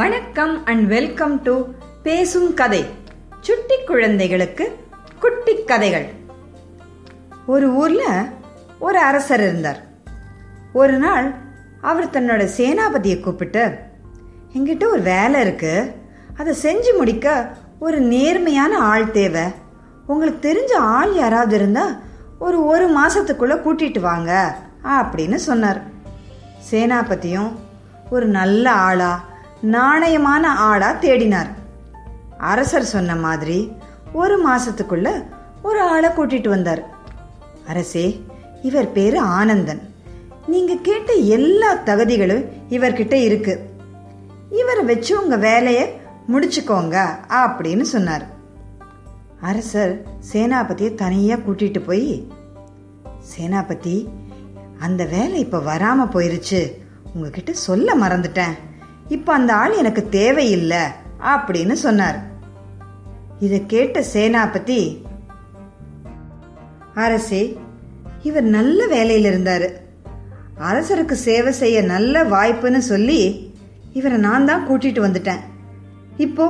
வணக்கம் and welcome to பேசும் கதை. சுட்டி குழந்தைகளுக்கு குட்டி கதைகள். ஒரு ஊர்ல ஒரு அரசர் இருந்தார். ஒரு நாள் அவர் தன்னோட சேனாபதியை கூப்பிட்டு என்கிட்ட ஒரு வேலை இருக்கு. அதை செஞ்சு முடிக்க ஒரு நேர்மையான ஆள் தேவை. உங்களுக்கு தெரிஞ்ச ஆள் யாராவது இருந்தா ஒரு ஒரு மாசத்துக்குள்ள கூட்டிட்டு வாங்க அப்படின்னு சொன்னார். சேனாபதியும் ஒரு நல்ல ஆளா நாணயமான ஆடா தேடினார். அரசர் சொன்ன மாதிரி ஒரு மாசத்துக்குள்ள ஒரு ஆளை கூட்டிட்டு வந்தார். அரசே இவர் பேரு ஆனந்தன். நீங்க கேட்ட எல்லா தகுதிகளும் இவர்கிட்ட இருக்கு. இவரை வச்சு உங்க வேலையை முடிச்சுக்கோங்க அப்படின்னு சொன்னார். அரசர் சேனாபதியை தனியா கூட்டிட்டு போய் சேனாபதி அந்த வேலை இப்ப வராம போயிருச்சு. உங்ககிட்ட சொல்ல மறந்துட்டேன். இப்போ அந்த ஆள் எனக்கு தேவையில்லை அப்படின்னு சொன்னார். இதை கேட்ட சேனாபதி அரசே இவர் நல்ல வேலையில் இருந்தார். அரசருக்கு சேவை செய்ய நல்ல வாய்ப்புன்னு சொல்லி இவரை நான் தான் கூட்டிட்டு வந்துட்டேன். இப்போ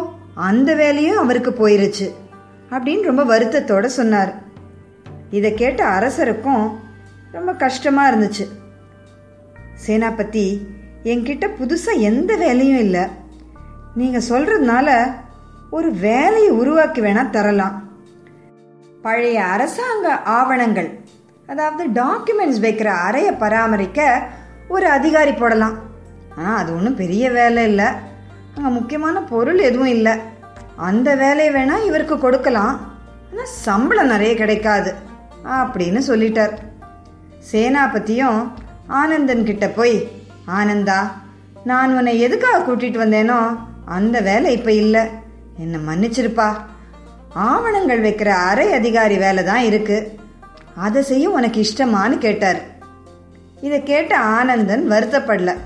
அந்த வேலையும் அவருக்கு போயிருச்சு அப்படின்னு ரொம்ப வருத்தத்தோட சொன்னார். இதை கேட்ட அரசருக்கும் ரொம்ப கஷ்டமா இருந்துச்சு. சேனாபதி என்கிட்ட புதுசாக எந்த வேலையும் இல்லை. நீங்கள் சொல்றதுனால ஒரு வேலையை உருவாக்கி வேணா தரலாம். பழைய அரசாங்க ஆவணங்கள் அதாவது டாக்குமெண்ட்ஸ் வைக்கிற அறையை பராமரிக்க ஒரு அதிகாரி போடலாம். ஆனால் அது ஒன்றும் பெரிய வேலை இல்லை. அங்கே முக்கியமான பொருள் எதுவும் இல்லை. அந்த வேலையை வேணால் இவருக்கு கொடுக்கலாம். ஆனால் சம்பளம் நிறைய கிடைக்காது அப்படின்னு சொல்லிட்டார். சேனாபதியும் ஆனந்தன் கிட்ட போய் ஆனந்தா நான் உன்னை எதுக்காக கூட்டிட்டு வந்தேனோ அந்த வேலை இப்ப இல்ல. என்ன மன்னிச்சிருப்பா. ஆவணங்கள் வைக்கிற அரை அதிகாரி வேலை தான் இருக்கு. அதை செய்ய உனக்கு இஷ்டமான்னு கேட்டார். இதை கேட்ட ஆனந்தன் வருத்தப்படல.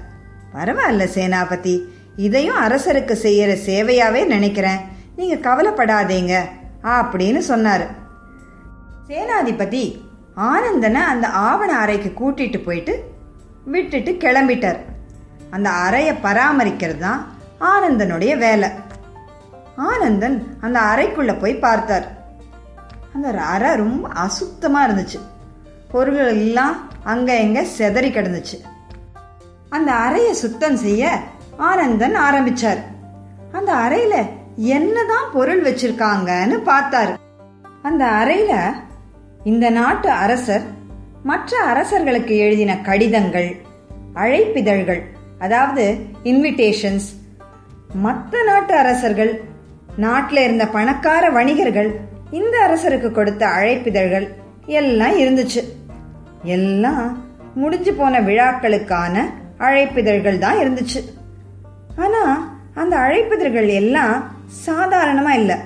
பரவாயில்ல சேனாபதி இதையும் அரசருக்கு செய்யற சேவையாவே நினைக்கிறேன். நீங்க கவலைப்படாதீங்க அப்படின்னு சொன்னாரு. சேனாதிபதி ஆனந்தனை அந்த ஆவண அறைக்கு கூட்டிட்டு போயிட்டு விட்டுட்டு கிளம்பிட்டார். அந்த அறையை பராமரிக்கிறது தான் ஆனந்தனுடைய வேலை. ஆனந்தன் அந்த அறைக்குள்ள போய் பார்த்தார். அந்த அறை ரொம்ப அசுத்தமா இருந்துச்சு. பொருள்கள் எல்லாம் அங்க எங்க செதறி கிடந்துச்சு. அந்த அறையை சுத்தம் செய்ய ஆனந்தன் ஆரம்பிச்சார். அந்த அறையில என்னதான் பொருள் வச்சிருக்காங்கன்னு பார்த்தாரு. அந்த அறையில இந்த நாட்டு அரசர் மற்ற அரசர்களுக்கு எழுதின கடிதங்கள் அழைப்பிதழ்கள் அதாவது இன்விடேஷன்ஸ் மற்ற நாட்டு அரசர்கள் நாட்டில் இருந்த பணக்கார வணிகர்கள் இந்த அரசருக்கு கொடுத்த அழைப்பிதழ்கள் எல்லாம் இருந்துச்சு. எல்லாம் முடிஞ்சு போன விழாக்களுக்கான அழைப்பிதழ்கள் தான் இருந்துச்சு. ஆனா அந்த அழைப்பிதழ்கள் எல்லாம் சாதாரணமா இல்லை.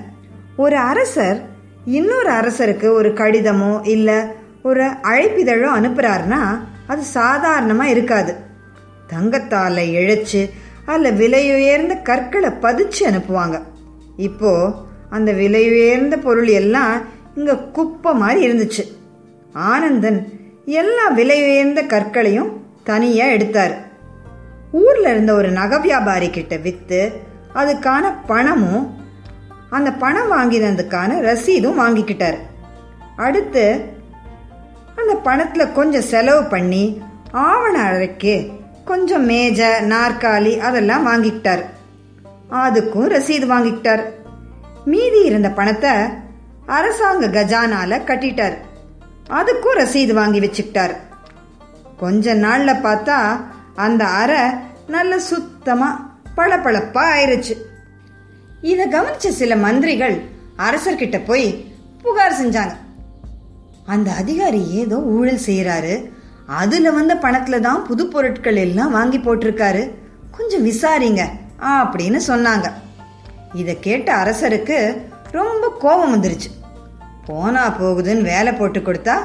ஒரு அரசர் இன்னொரு அரசருக்கு ஒரு கடிதமோ இல்லை ஒரு அழைப்பிதழோ அனுப்புறாருன்னா அது சாதாரணமாக இருக்காது. தங்கத்தால் இழைச்சி அதில் விலையுயர்ந்த கற்களை பதிச்சு அனுப்புவாங்க. இப்போ அந்த விலையுயர்ந்த பொருள் எல்லாம் இங்கே குப்பை மாதிரி இருந்துச்சு. ஆனந்தன் எல்லா விலையுயர்ந்த கற்களையும் தனியாக எடுத்தார். ஊரில் இருந்த ஒரு நகை வியாபாரி கிட்ட விற்று அதுக்கான பணமும் அந்த பணம் வாங்கினதுக்கான ரசீதும் வாங்கிக்கிட்டார். அடுத்து அந்த பணத்துல கொஞ்சம் செலவு பண்ணி ஆவண அறைக்கு கொஞ்சம் மேஜை நாற்காலி அதெல்லாம் வாங்கிக்கிட்டார். அதுக்கும் ரசீது வாங்கிக்கிட்டார். மீதி இருந்த பணத்தை அரசாங்க கஜானால கட்டிட்டார். அதுக்கும் ரசீது வாங்கி வச்சுக்கிட்டார். கொஞ்ச நாள்ல பார்த்தா அந்த அறை நல்ல சுத்தமா பளபளப்பா ஆயிருச்சு. இத கவனிச்ச சில மந்திரிகள் அரசர்கிட்ட போய் புகார் செஞ்சாங்க. அந்த அதிகாரி ஏதோ ஊழல் செய்யறாரு அதுல வந்த பணத்துல தான் புது பொருட்கள் எல்லாம் வாங்கி போட்டிருக்காரு. கொஞ்சம் விசாரிங்க அப்படின்னு சொன்னாங்க. இத கேட்ட அரசருக்கு ரொம்ப கோபம் வந்துருச்சு. போனா போகுதுன்னு வேலை போட்டு கொடுத்தா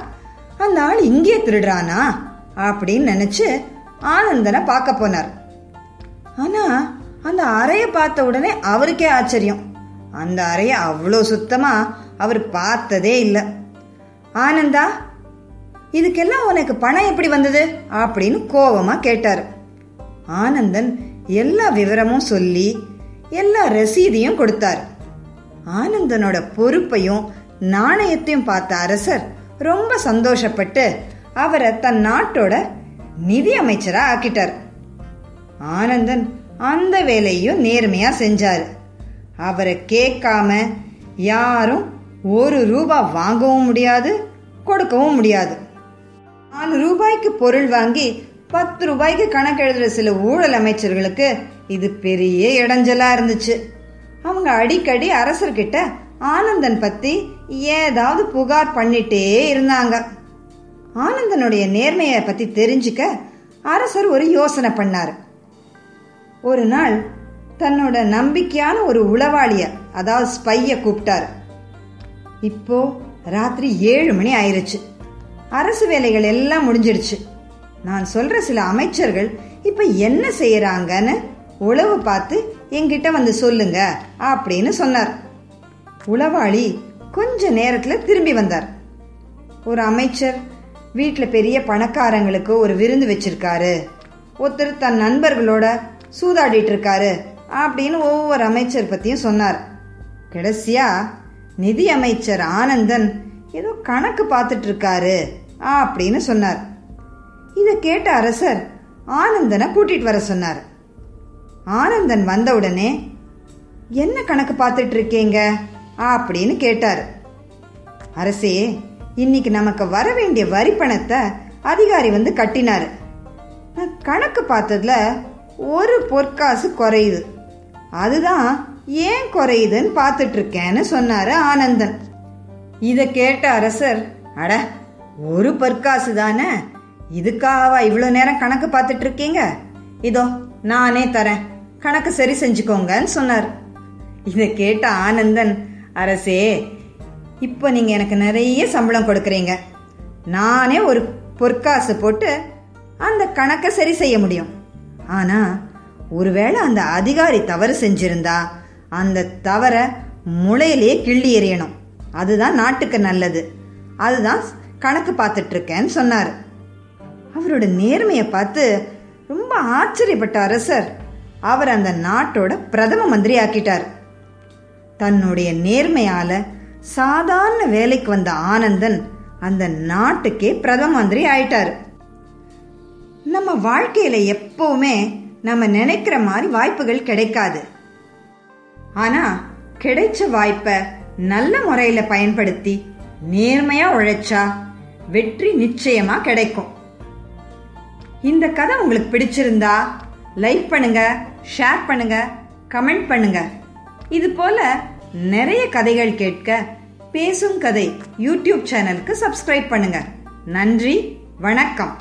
அந்த ஆள் இங்கே திருடுறானா அப்படின்னு நினைச்சு ஆனந்தனை பார்க்க போனார். ஆனா அந்த அறைய பார்த்த உடனே அவருக்கே ஆச்சரியம். அந்த அறைய அவ்வளோ சுத்தமா அவர் பார்த்ததே இல்லை. ஆனந்தா இதுக்கெல்லாம் உனக்கு பணம் எப்படி வந்தது? அப்படின்னு கோபமா கேட்டார். ஆனந்தன் எல்லா விவரமும் சொல்லி எல்லா ரசீதையும் கொடுத்தார். ஆனந்தனோட பொறுப்பையும் நாணயத்தையும் பார்த்த அரசர் ரொம்ப சந்தோஷப்பட்டு அவரை தன் நாட்டோட நிதி அமைச்சரா ஆக்கிட்டார். ஆனந்தன் அந்த வேலையும் நேர்மையா செஞ்சாரு. அவரை கேட்காம யாரும் ஒரு ரூபா வாங்கவும் முடியாது கொடுக்கவும் முடியாது. நாலு ரூபாய்க்கு பொருள் வாங்கி பத்து ரூபாய்க்கு கணக்கு எழுதுற சில ஊழல் அமைச்சர்களுக்கு இது பெரிய இடைஞ்சலா இருந்துச்சு. அவங்க அடிக்கடி அரசர்கிட்ட ஆனந்தன் பத்தி ஏதாவது புகார் பண்ணிட்டே இருந்தாங்க. ஆனந்தனுடைய நேர்மையை பத்தி தெரிஞ்சுக்க அரசர் ஒரு யோசனை பண்ணார். ஒரு நாள் தன்னோட நம்பிக்கையான ஒரு உளவாளிய அதாவது ஸ்பைய கூப்பிட்டாரு. இப்போ ராத்திரி ஏழு மணி ஆயிருச்சு. அரசு வேலைகள் எல்லாம் முடிஞ்சிடுச்சு நான் சொல்ற சில அமைச்சர்கள் இப்ப என்ன செய்யறாங்கன்னு உளவு பார்த்து என்கிட்ட வந்து சொல்லுங்க அப்படின்னு சொன்னார். உளவாளி கொஞ்ச நேரத்துல திரும்பி வந்தார். ஒரு அமைச்சர் வீட்டில் பெரிய பணக்காரங்களுக்கு ஒரு விருந்து வச்சிருக்காரு. ஒருத்தர் தன் நண்பர்களோட சூதாடிட்டு இருக்காரு அப்படின்னு ஒவ்வொரு அமைச்சர் பத்தியும் சொன்னார். கடைசியா நிதி அமைச்சர் ஆனந்தன் ஏதோ கணக்கு பார்த்துட்டு இருக்காரு அப்படின்னு சொன்னார். இதை கேட்ட அரசர் ஆனந்தனை கூட்டிட்டு வர சொன்னார். ஆனந்தன் வந்தவுடனே என்ன கணக்கு பார்த்துட்டு இருக்கீங்க அப்படின்னு கேட்டார். அரசே இன்னைக்கு நமக்கு வர வேண்டிய வரி பணத்தை அதிகாரி வந்து கட்டினார். கணக்கு பார்த்ததுல ஒரு பொற்காசு குறையுது. அதுதான் ஏன் குறையுதுன்னு பார்த்துட்டு இருக்கேன்னு சொன்னாரு ஆனந்தன். இதை கேட்ட அரசர் அட ஒரு பொற்காசு தானே? இதுக்காகவா இவ்வளோ நேரம் கணக்கு பார்த்துட்டு இருக்கீங்க இதோ நானே தரேன். கணக்கு சரி செஞ்சுக்கோங்கன்னு சொன்னார். இதை கேட்ட ஆனந்தன் அரசே இப்போ நீங்கள் எனக்கு நிறைய சம்பளம் கொடுக்குறீங்க. நானே ஒரு பொற்காசு போட்டு அந்த கணக்கை சரி செய்ய முடியும். ஆனால் ஒருவேளை அந்த அதிகாரி தவறு செஞ்சிருந்தா அந்த தவற முளையிலேயே கிள்ளி எறியணும். அதுதான் நாட்டுக்கு நல்லது. அதுதான் கணக்கு பார்த்துட்டு இருக்கேன்னு சொன்னார். அவரோட நேர்மையை பார்த்து ரொம்ப ஆச்சரியப்பட்ட அரசர். அவர் அந்த நாட்டோட பிரதம மந்திரி ஆக்கிட்டார் தன்னுடைய நேர்மையால சாதாரண வேலைக்கு வந்த ஆனந்தன் அந்த நாட்டுக்கே பிரதம மந்திரி ஆயிட்டார். நம்ம வாழ்க்கையில எப்பவுமே நம்ம நினைக்கிற மாதிரி வாய்ப்புகள் கிடைக்காது. ஆனா கிடைச்ச வாய்ப்பை நல்ல முறையில பயன்படுத்தி நேர்மையா உழைச்சா வெற்றி நிச்சயமா கிடைக்கும். இந்த கதை உங்களுக்கு பிடிச்சிருந்தா லைக் பண்ணுங்க ஷேர் பண்ணுங்க கமெண்ட் பண்ணுங்க. இது போல நிறைய கதைகள் கேட்க பேசும் கதை யூடியூப் சேனலுக்கு சப்ஸ்கிரைப் பண்ணுங்க. நன்றி வணக்கம்.